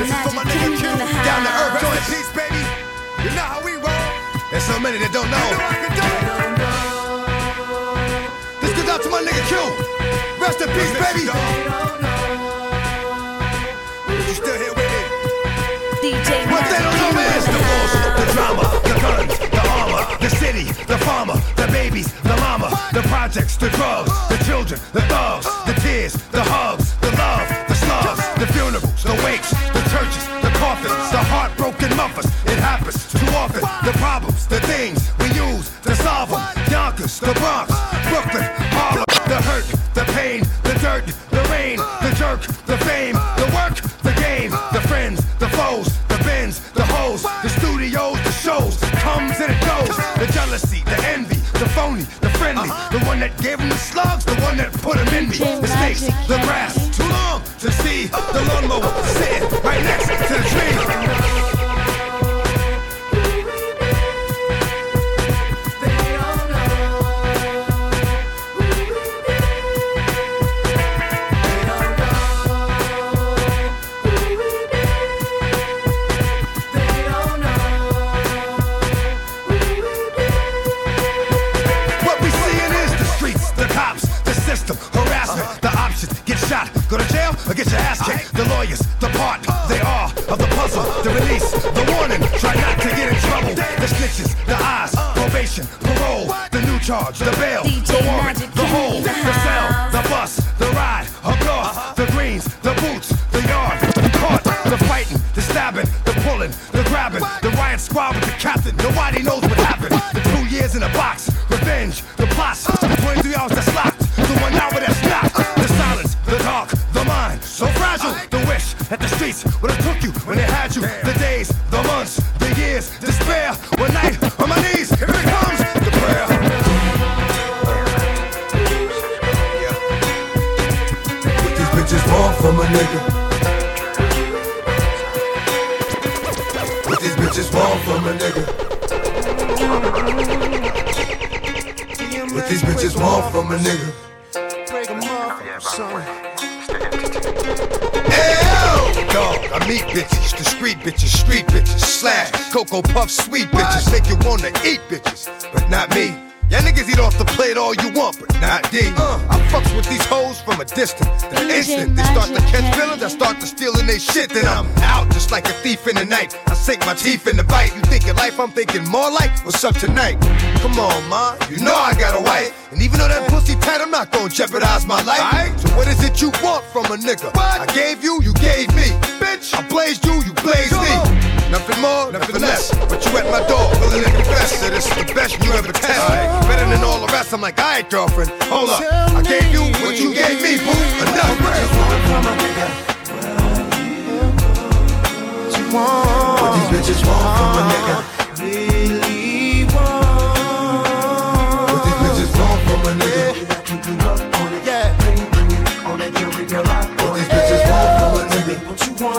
this is for my nigga Q. Down to earth, Join peace, baby. You know how we roll. There's so many that don't know. You know I can do it. This goes out to my nigga Q. Rest in peace, baby. You still here with me? DJ What they don't know is the wars, the drama, the guns, the armor, the city, the farmer, the babies, the mama, the projects, the drugs, the children, the thugs, the tears, the hugs, mothers. It happens too often. The problems, the things we use to solve them. Yonkers, the Bronx, Brooklyn, Harlem, the hurt, the pain, the dirt, the rain, the jerk, the fame, the work, the game, the friends, the foes, the bins, the hoes, the studios, the shows, comes and it goes. The jealousy, the envy, the phony, the friendly, the one that gave him the slugs, the one that put him in me. The snakes, the grass, get your ass kicked. The lawyers, the part, they are of the puzzle. The release, the warning, try not to get in trouble. The snitches, the eyes, probation, parole, the new charge, the bail, the warrant, the hold, the cell, the bus, the streets would have took you when they had you. The days, the months, the years, despair, one night on my knees, here it comes, the prayer. What these bitches want from a nigga? What these bitches want from a nigga? What these bitches want from a nigga? Hell, dog, I meet bitches, discreet bitches, street bitches, slash, cocoa puff, sweet bitches, make you wanna eat bitches, but not me. Y'all niggas eat off the plate all you want, but not D. Uh, I fucks with these hoes from a distance. The instant they start to catch feelings, I start to stealing they shit. Then I'm out just like a thief in the night. I sink my teeth in the bite. You thinking life, I'm thinking more like what's up tonight. Come on, ma, you know I got a wife. And even though that pussy tight, I'm not gonna jeopardize my life. What is it you want from a nigga? I gave you, you gave me. Bitch, I blazed you, you blazed me. Nothing more, nothing less. But you at my door, willing to confess that this the best you ever tested. Better than all the rest. I'm like, alright, girlfriend, hold up. I gave you what you gave me, boo. Enough. What these bitches want from a nigga? Really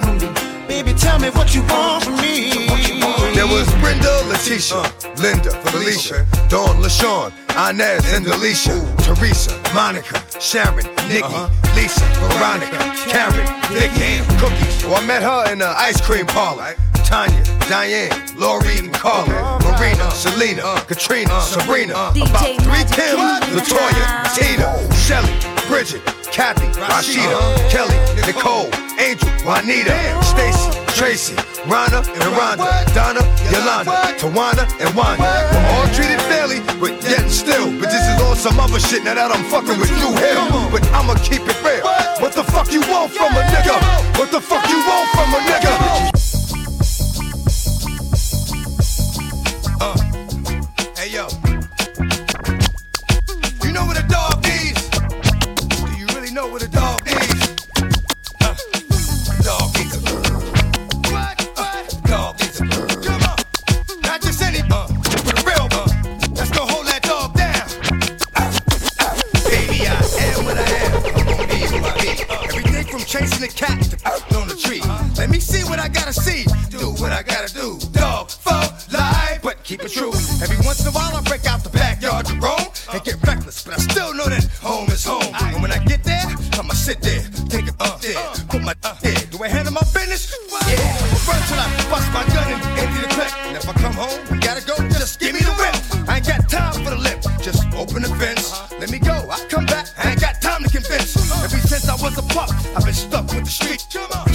want from me? Baby, tell me what you want from me. There was Brenda, Letitia, uh. Linda, Felicia, Dawn, LaShawn, Inez, and Alicia, Teresa, Monica, Sharon, Nikki, uh-huh. Lisa, Veronica, Karen, Vicky, Cookies. Well, I met her in the ice cream parlor. Tanya, Diane, Lori, and Carla, Marina, Selena, uh. Katrina, uh. Sabrina, DJ about three Magic Kims, King in the Latoya. Tina, Shelly, Bridget, Kathy, Rashida, Kelly, Nicole, Angel, Juanita, Stacy, Tracy, Rhonda, and Rhonda, Donna, Yolanda, Tawana, and Wanda. We're all treated fairly, but yet still. But this is on some other shit now that I'm fucking with you here. But I'ma keep it real. What the fuck you want from a nigga? What the fuck you want from a nigga? Let me go, I come back. I ain't got time to convince. Ever since I was a pup, I've been stuck with the street. Come on.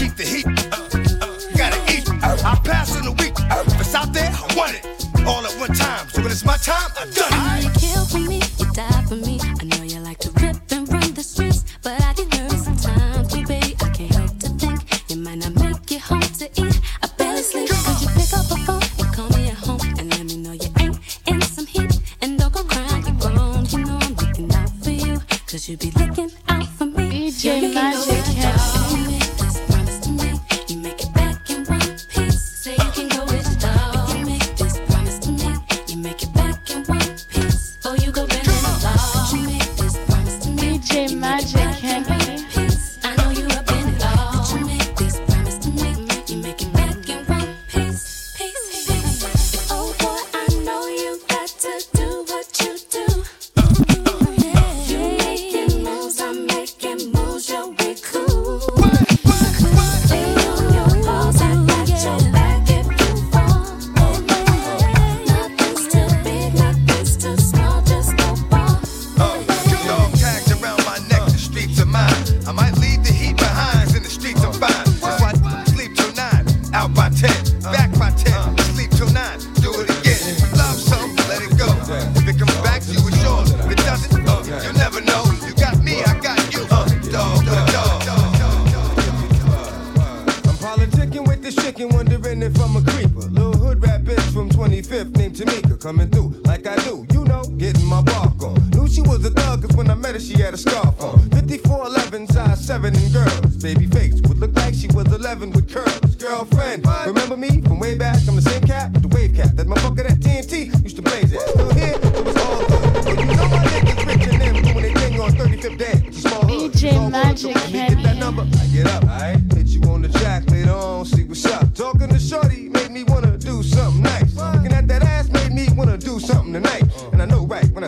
coming through.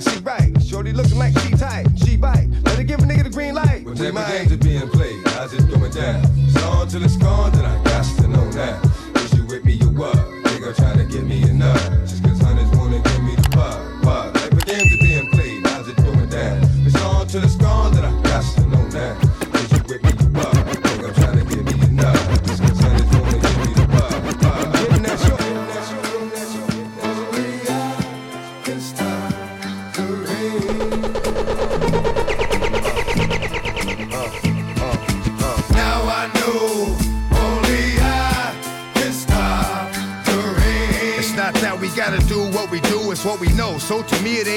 she right. Shorty looking like she tight.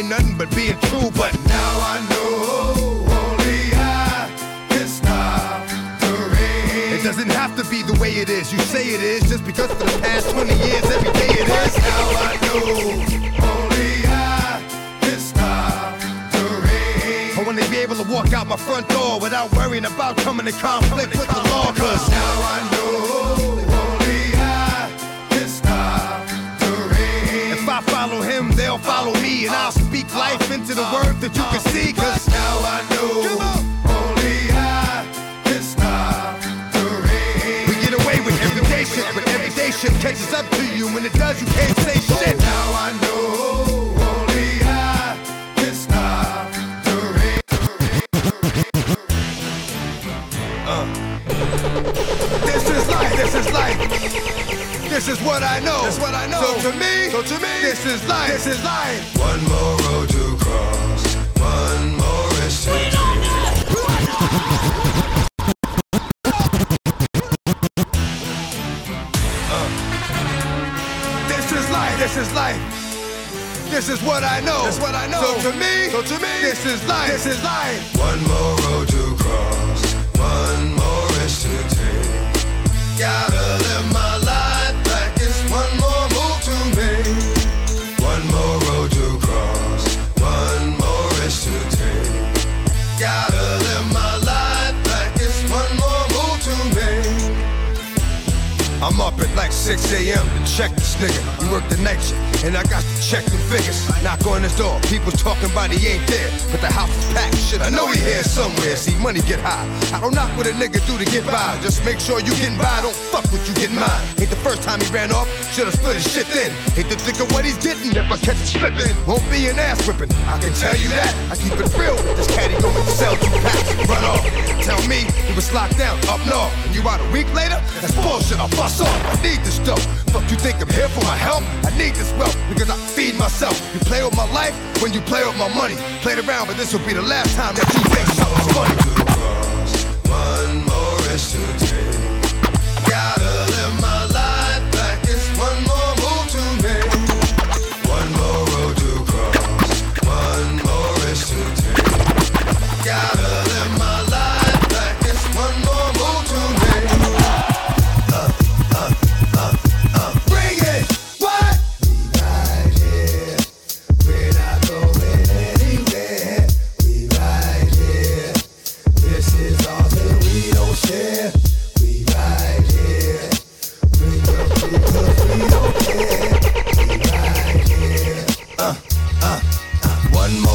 ain't nothing but being true. But now I know only I can stop the rain. It doesn't have to be the way it is. You say it is just because for the past 20 years, every day it is. Now I know only I can stop the rain. I want to be able to walk out my front door without worrying about coming in conflict with the law. Cause now I know. follow me and I'll speak life into the world that you can see. Cause now I know only I can stop the rain. We get away with every day shit, but every day shit catches up to you. When it does, you can't say shit. Now I know. is life. This is life. One more road to cross. One more is uh. This is life. This is life. This is what I know. This is what I know. So to me, so to me, this is life. This is life. One more. 6 a.m. to check this nigga. You work the night shift, and I got the check the figures. Knock on his door. People talking about he ain't there. But the house is packed. Shit, I know he here somewhere. See, money get high. I don't knock what a nigga do to get by. Just make sure you getting by. Don't fuck with you getting mine. Ain't the first time he ran off. Should've split his shit then. Hate to think of what he's getting if I catch him slipping. Won't be an ass whipping. I can tell you that. I keep it real. This caddy go with the sell two packs run off. Tell me he was locked down up north. And you out a week later? That's bullshit. I'll bust off. I need this dough. Fuck you think I'm here for my help? I need this wealth because I feed myself. You play with my life when you play with my money. Played around, but this will be the last time that you think something's funny. One more risk to take. Gotta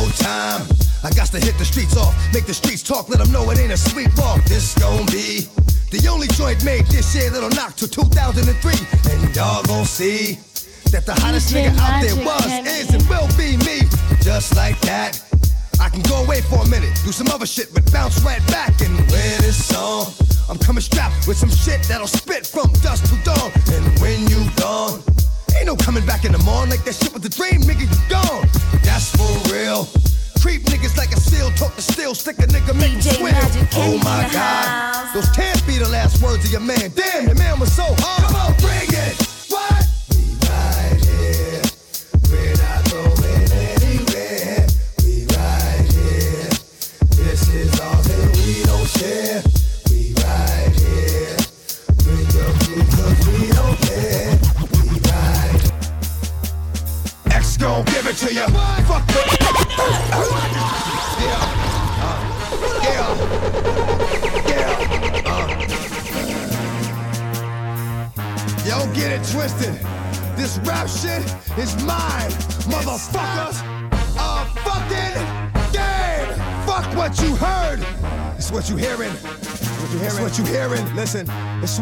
time. I got to hit the streets off, make the streets talk, let them know it ain't a sweet walk. This gon' be the only joint made this year that'll knock to 2003. And y'all gon' see that the hottest DJ nigga out there was, is, and will be me. Just like that. I can go away for a minute, do some other shit, but bounce right back and wear this song. I'm coming strapped with some shit that'll spit from dusk to dawn. And when you gone, ain't no coming back in the morning like that shit was a dream, nigga, you gone. That's for real. Creep niggas like a seal, talk to steel, stick a nigga, make him. Magic Oh my god, house. those can't be the last words of your man. Damn, your man was so hard. Come on, bring it.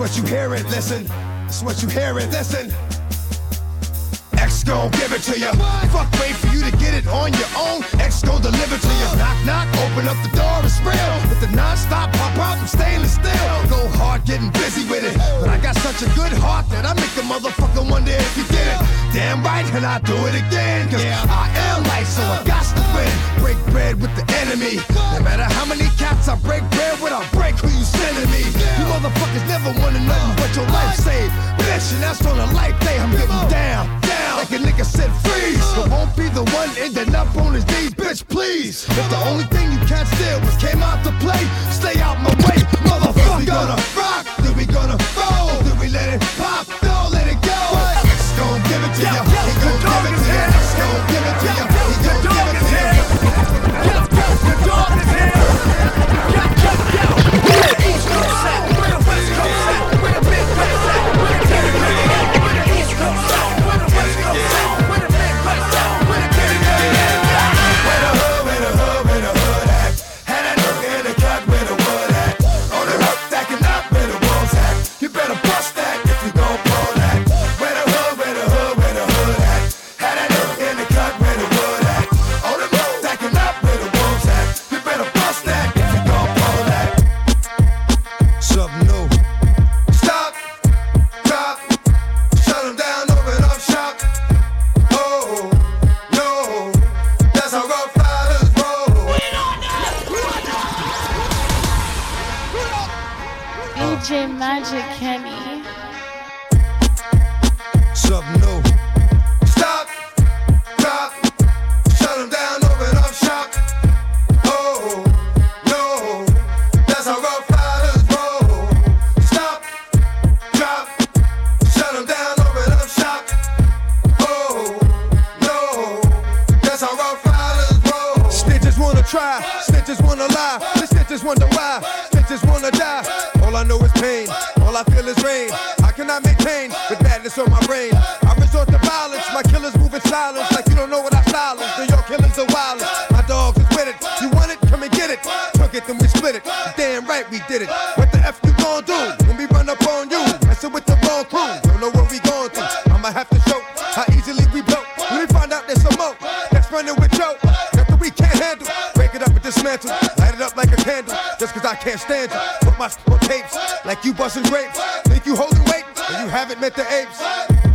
What you hear it, Listen. It's what you hear it, Listen. Gon' give it to you. Fuck, wait for you to get it on your own. X gon' deliver to you. Knock, knock, open up the door, it's real. With the non-stop pop out stainless steel. Go hard, getting busy with it. But I got such a good heart that I make a motherfucker wonder if you did it. Damn right, and I do it again. Cause I am light, so I got to win. Break bread with the enemy. No matter how many cats I break bread with, I break who you sending me. You motherfuckers never wanted nothing but your life saved. Bitch, and that's on a life day. I'm getting down, down. Like a nigga said freeze. But won't be the one ending up on his knees, bitch, please. If the only thing you can't steal was came out to play, stay out my way, motherfucker. We gonna rock, then we gonna roll, then we let it pop, don't let it go. X gon' give it to you, he gon' give it to you, X gon' give it to you, he gon' give it to you. Had Magic Kenny. To violence. My killers move in silence like you don't know what I silence. Then your killers are wild. My dogs is with it. You want it? Come and get it. Took it, then we split it. Damn right we did it. What the F you gon' do when we run up on you? Messing with the wrong crew. Don't know what we going through. I'ma have to show how easily we broke. Let me find out there's some more. That's running with Joe. Nothing we can't handle. Break it up and dismantle. Light it up like a candle. Just cause I can't stand you. Put my on tapes like you busting grapes. Think you holding weight you haven't met the apes.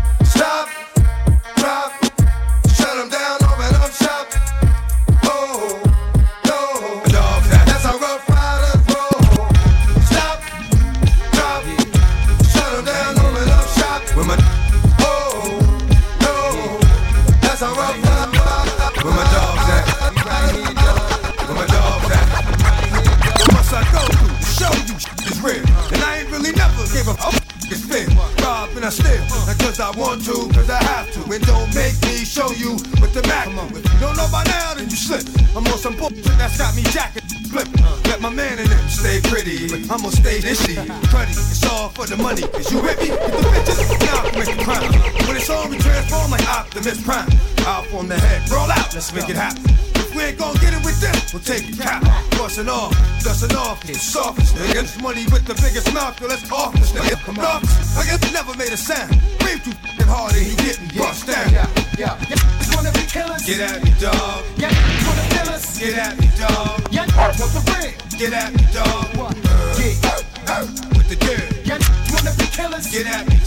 And I steal. Not cause I want to, cause I have to. And don't make me show you with the Mac. If you don't know by now, then you slip. I'm on some bullshit that's got me jacking. Flip. Let my man in them stay pretty. But I'ma stay dishy. Cruddy. It's all for the money. Cause you with me? Get the bitches. Now the crime. When it's on, we transform like Optimus Prime. Out on the head. Roll out. Let's make it happen. If we ain't gon' get it with them, we'll take it cap. Bustin' off, dustin' off, it's softest nigga. Money with the biggest mouth, yo, let's off this nigga. Come on. I guess it never made a sound. Breathe too fucking hard and he getting bust down. Yeah, yeah. Just wanna be killers. Get at me, dog. Yeah, just wanna kill us. Get at me, dog. Yeah, want the ring. Get at me, dog. Yeah, With the dirt. yeah, just wanna be killers. Get at me,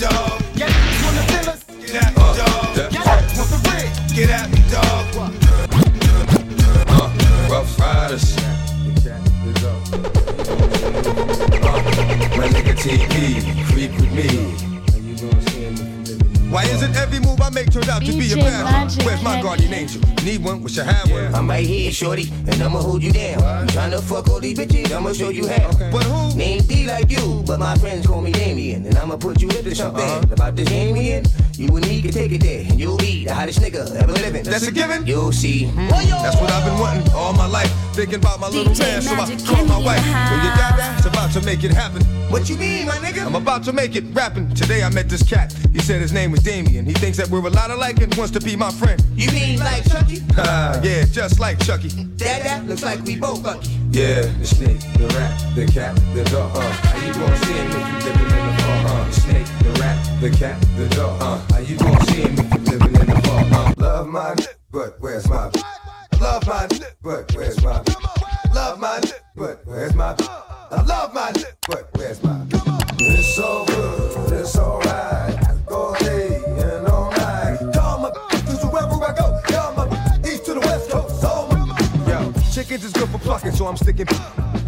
to be a DJ bad one? Where's my guardian angel? Need one? Wish I had one. I'm right here, shorty, and I'ma hold you down. You tryna fuck all these bitches, I'ma show you how. But who? Name D like you, but my friends call me Damien, and I'ma put you into something Uh-huh. about this game we in. You and me can take it there, and you'll be the hottest nigga ever living. That's a given? You'll see. That's what I've been wanting all my life. Thinking about my little DJ man, so I call my wife. When you got that, it's about to make it happen. What you mean, my nigga? I'm about to make it rapping. Today I met this cat. He said his name was Damien. He thinks that we're a lot alike and wants to be my friend. You mean like Chucky? Ah, yeah, just like Chucky. That that looks like we both lucky. Yeah, the snake, the rat, the cat, the dog. Uh, how you gonna see him if you living in the fall? Uh, the snake, the rat, the cat, the dog. Uh, how you gonna see him if you living in the fall? Uh, love my but where's my? Love my n- but where's my? Love my n- but where's my? I love my n- but where's my? It's so good, it's alright. All day and all night. Cause wherever I go, call my east to the west coast. All my Yo, chickens is good for plucking, so I'm sticking.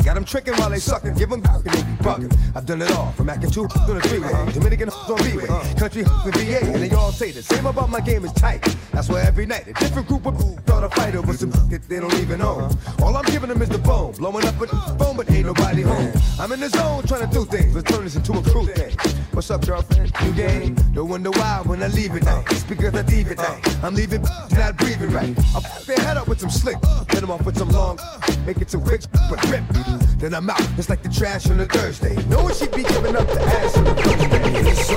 Got them tricking while they sucking, give them and they bugging. I've done it all, from acting two to the three way. Dominican on B-way, country with VA, and they all say the same about my game is tight. That's why every night a different group of thought a fight over some that they don't even own. All I'm giving them is the bone, blowing up a phone, but ain't nobody home. I'm in the zone trying to do things, let's turn this into a crew thing. What's up, girlfriend? New game? Don't wonder why when I leave it night. It's because I leave it night. I'm leaving not breathing right. I'll f their head up with some slick, hit them off with some long, make it some quick, but rip. Then I'm out. It's like the trash on a Thursday. No one should be giving up the ass on a Thursday.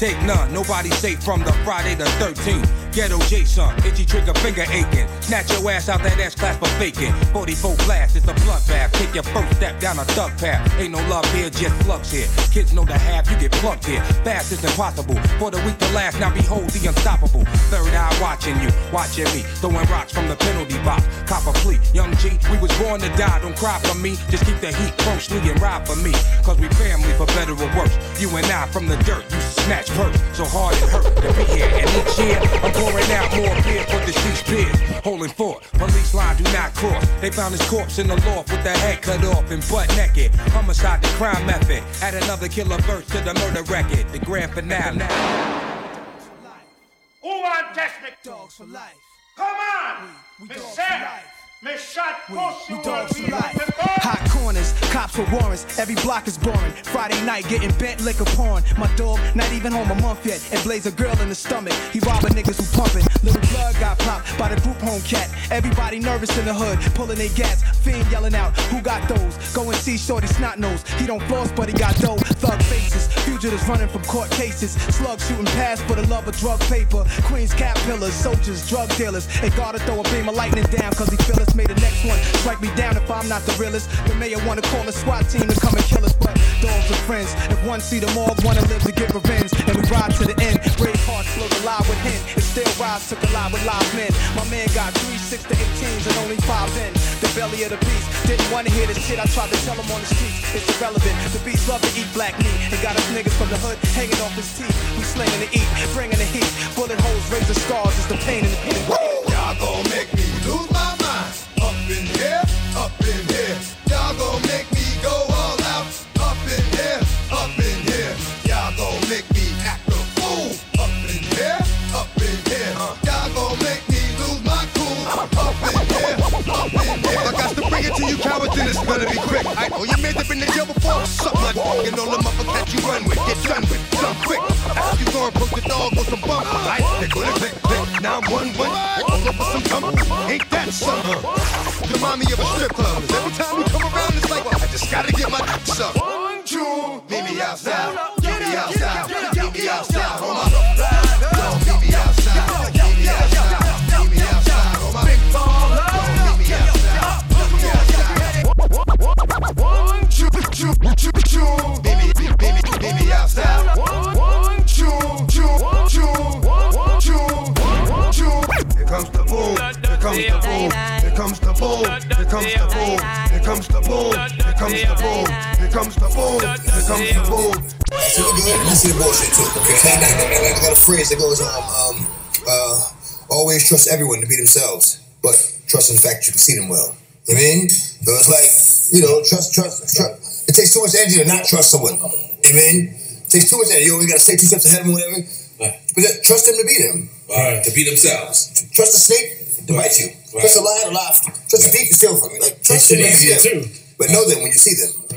Take none. Nobody safe from the Friday the 13th. Ghetto Jason, itchy trigger finger aching. Snatch your ass out that ass class for faking. 44 blast, it's a bloodbath. Take your first step down a thug path. Ain't no love here, just slugs here. Kids know the half, you get plucked here. Fast is impossible. For the weak to last, now behold the unstoppable. Third eye watching you, watching me. Throwing rocks from the penalty box. Cop a plea. Young G, we was born to die. Don't cry for me. Just keep the heat closely and ride for me. Cause we family for better or worse. You and I from the dirt to snatch purse. So hard it hurt to be here. And each year, I'm pouring out more beer for the deceased peers. Holding fort. Police line do not cross. They found his corpse in the loft with the head cut off and butt naked. Homicide, the crime method. Add another killer verse to the murder record. The grand finale. Who want test me? Dogs for life. Come on! We- we me dogs for life. We, pussy we will dogs be for life. Hot corners, cops with warrants. Every block is boring. Friday night getting bent liquor porn. My dog not even home a month yet and blaze a girl in the stomach. He robbing niggas who pumping. Little blood got popped by the group home cat. Everybody nervous in the hood, pulling their gas. Fiend yelling out, who got those? Go and see Shorty snot nose. He don't floss, but he got dough. Thug faces, fugitives running from court cases. Slugs shooting past for the love of drug paper. Queens cap pillars, soldiers, drug dealers. They gotta throw a beam of lightning down, cause he feel us. May the next one strike me down if I'm not the realest. The mayor wanna call a SWAT team to come and kill us, but dogs are friends. If one see them all, wanna live to get revenge. And we ride to the end. Brave hearts flow alive with him. And still rise a lot with live men. My man got three, six to 18s and only five in. The belly of the beast. Didn't wanna hear the shit I tried to tell him on the streets. It's irrelevant. The beast love to eat black meat. And got us niggas from the hood hanging off his teeth. We slinging the eat, bringing the heat. Bullet holes, razor scars is the pain in the pit. Y'all gon' make me in here, up in here. Y'all gon' make me go all out. Up in here, up in here. Y'all gon' make me act a fool. Up in here, up in here. Y'all gon' make me lose my cool. Up in here, up in here. I got to bring it to you cowards and it's gonna be quick. I know you made up in the jail before. Suck my dog and all the motherfuckers that you run with. Get done with, done quick. After you go and poke the dog with some bump. Right, they're gonna click, click. Now one, one. All over some tumble. Ain't that something? Remind me of a strip club. Every time we come around, it's like, I just gotta get my dick sucked. One, two, meet me outside. Meet me outside. Meet me outside. Hold my. Comes the boom. Here comes the boom. Here comes the boom. Here comes the boom. Here comes the boom. Here comes the boom. Here comes the boom. So you good? You see the bullshit too. Okay. I got a phrase that goes um um uh always trust everyone to be themselves, but trust in the fact that you can see them well. You know what I mean? So it's like you know trust trust trust. It takes too much energy to not trust someone. You know what I mean? It takes too much energy. You always gotta stay two steps ahead of them, whatever. But trust them to be them. Right, to be themselves. Trust the snake to bite you. Right. That's a lie a lie. Such right. a deep still for me. Like trust them when. Too. But know them when you see them.